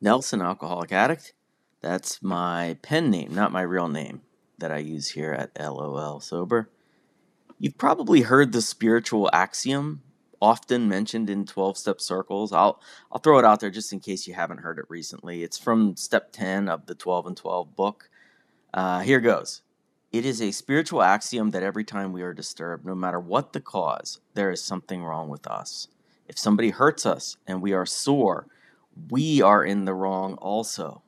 Nelson, alcoholic addict. That's my pen name, not my real name that I use here at LOL Sober. You've probably heard the spiritual axiom often mentioned in 12 step circles. I'll I'll throw it out there just in case you haven't heard it recently. It's from step 10 of the 12 and 12 book. Uh, here goes. It is a spiritual axiom that every time we are disturbed, no matter what the cause, there is something wrong with us. If somebody hurts us and we are sore, we are in the wrong also.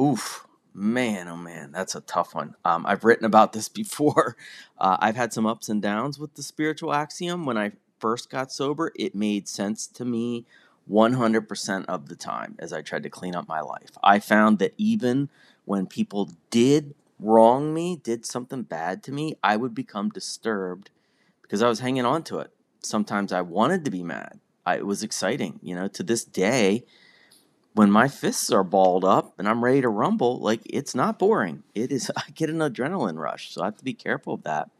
Oof, man, oh man, that's a tough one. Um, I've written about this before. Uh, I've had some ups and downs with the spiritual axiom. When I first got sober, it made sense to me 100% of the time as I tried to clean up my life. I found that even when people did wrong me, did something bad to me, I would become disturbed because I was hanging on to it. Sometimes I wanted to be mad. I, it was exciting, you know. To this day, when my fists are balled up and I'm ready to rumble, like it's not boring. It is. I get an adrenaline rush, so I have to be careful of that.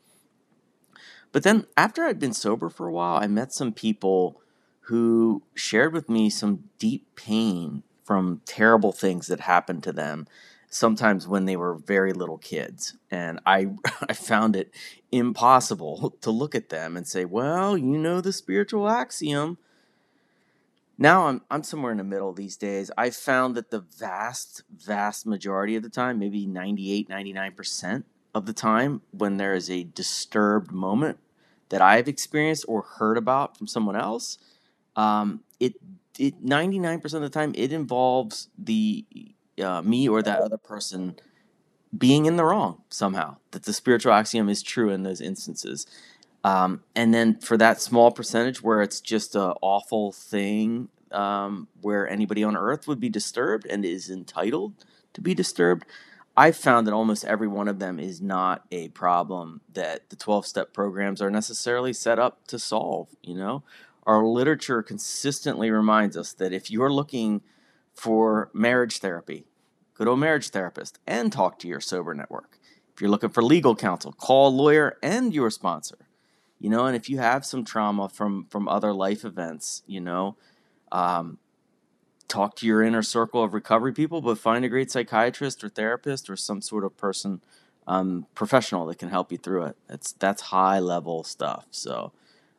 But then after I'd been sober for a while, I met some people who shared with me some deep pain from terrible things that happened to them sometimes when they were very little kids and i i found it impossible to look at them and say well you know the spiritual axiom now I'm I'm somewhere in the middle these days. I've found that the vast vast majority of the time, maybe 98 99% of the time when there is a disturbed moment that I've experienced or heard about from someone else, um, it it 99% of the time it involves the uh, me or that other person being in the wrong somehow. That the spiritual axiom is true in those instances. Um, and then for that small percentage where it's just an awful thing um, where anybody on earth would be disturbed and is entitled to be disturbed, I've found that almost every one of them is not a problem that the 12 step programs are necessarily set up to solve. You know, our literature consistently reminds us that if you're looking for marriage therapy, go to a marriage therapist and talk to your sober network. If you're looking for legal counsel, call a lawyer and your sponsor you know and if you have some trauma from from other life events you know um, talk to your inner circle of recovery people but find a great psychiatrist or therapist or some sort of person um, professional that can help you through it. That's that's high level stuff. So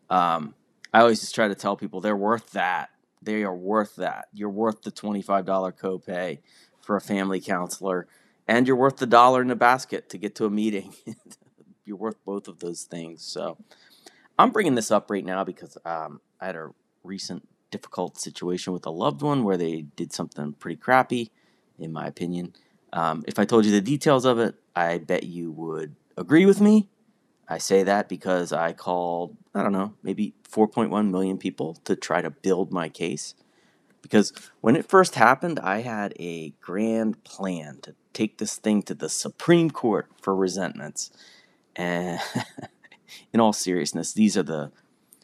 um, i always just try to tell people they're worth that. They are worth that. You're worth the $25 copay for a family counselor and you're worth the dollar in the basket to get to a meeting. You're worth both of those things. So I'm bringing this up right now because um, I had a recent difficult situation with a loved one where they did something pretty crappy, in my opinion. Um, if I told you the details of it, I bet you would agree with me. I say that because I called, I don't know, maybe 4.1 million people to try to build my case. Because when it first happened, I had a grand plan to take this thing to the Supreme Court for resentments. And in all seriousness, these are the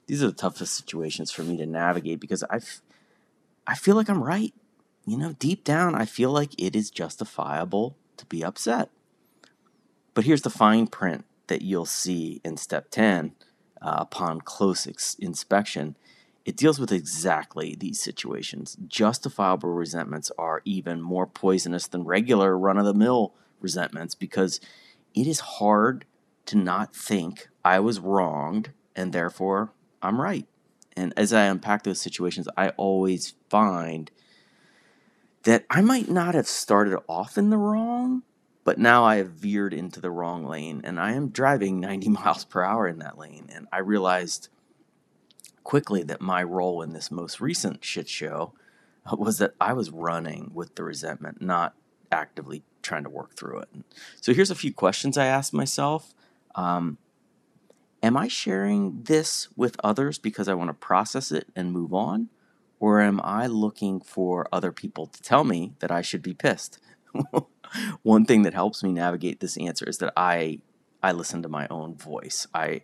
these are the toughest situations for me to navigate because I I feel like I'm right. You know, deep down, I feel like it is justifiable to be upset. But here's the fine print that you'll see in step 10 uh, upon close ex- inspection. It deals with exactly these situations. Justifiable resentments are even more poisonous than regular run of the mill resentments because it is hard to not think I was wronged and therefore I'm right. And as I unpack those situations, I always find that I might not have started off in the wrong, but now I have veered into the wrong lane and I am driving 90 miles per hour in that lane. And I realized quickly that my role in this most recent shit show was that I was running with the resentment, not actively trying to work through it. So here's a few questions I asked myself. Um, am I sharing this with others because I want to process it and move on? Or am I looking for other people to tell me that I should be pissed? One thing that helps me navigate this answer is that I I listen to my own voice. I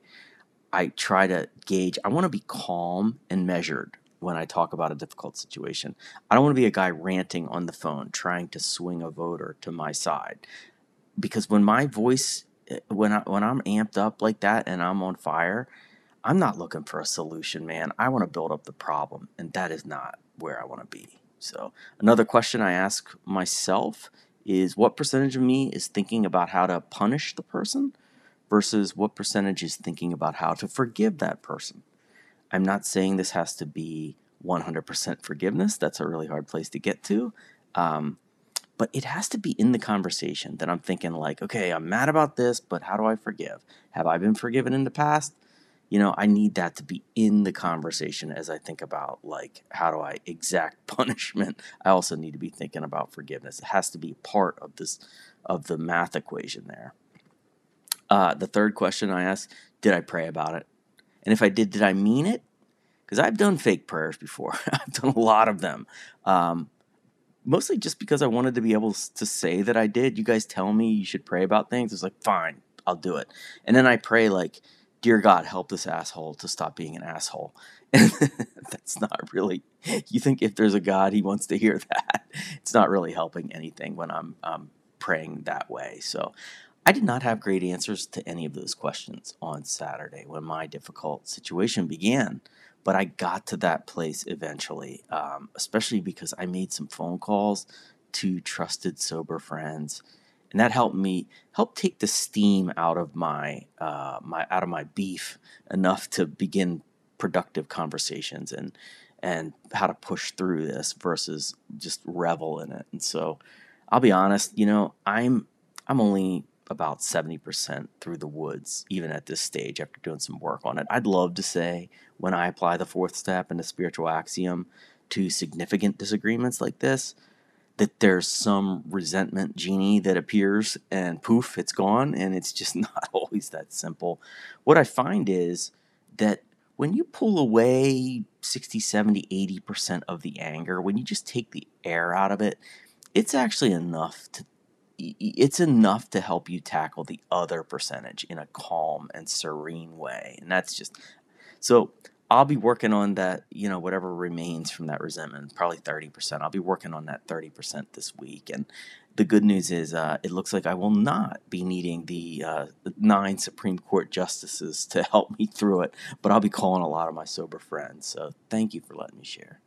I try to gauge. I want to be calm and measured when I talk about a difficult situation. I don't want to be a guy ranting on the phone trying to swing a voter to my side. Because when my voice when I when I'm amped up like that and I'm on fire, I'm not looking for a solution, man. I want to build up the problem, and that is not where I want to be. So, another question I ask myself is what percentage of me is thinking about how to punish the person versus what percentage is thinking about how to forgive that person? I'm not saying this has to be 100% forgiveness. That's a really hard place to get to. Um, but it has to be in the conversation that I'm thinking, like, okay, I'm mad about this, but how do I forgive? Have I been forgiven in the past? You know, I need that to be in the conversation as I think about, like, how do I exact punishment? I also need to be thinking about forgiveness. It has to be part of this, of the math equation there. Uh, the third question I asked, did I pray about it? And if I did, did I mean it? Because I've done fake prayers before. I've done a lot of them. Um, mostly just because I wanted to be able to say that I did. You guys tell me you should pray about things. It's like, fine, I'll do it. And then I pray, like, Dear God, help this asshole to stop being an asshole. And that's not really, you think if there's a God, he wants to hear that. It's not really helping anything when I'm um, praying that way. So I did not have great answers to any of those questions on Saturday when my difficult situation began. But I got to that place eventually, um, especially because I made some phone calls to trusted sober friends, and that helped me help take the steam out of my uh, my out of my beef enough to begin productive conversations and and how to push through this versus just revel in it. And so, I'll be honest, you know, I'm I'm only about 70% through the woods, even at this stage after doing some work on it. I'd love to say when I apply the fourth step and the spiritual axiom to significant disagreements like this, that there's some resentment genie that appears and poof, it's gone. And it's just not always that simple. What I find is that when you pull away 60, 70, 80% of the anger, when you just take the air out of it, it's actually enough to it's enough to help you tackle the other percentage in a calm and serene way. And that's just so I'll be working on that, you know, whatever remains from that resentment, probably 30%. I'll be working on that 30% this week. And the good news is uh, it looks like I will not be needing the uh, nine Supreme Court justices to help me through it, but I'll be calling a lot of my sober friends. So thank you for letting me share.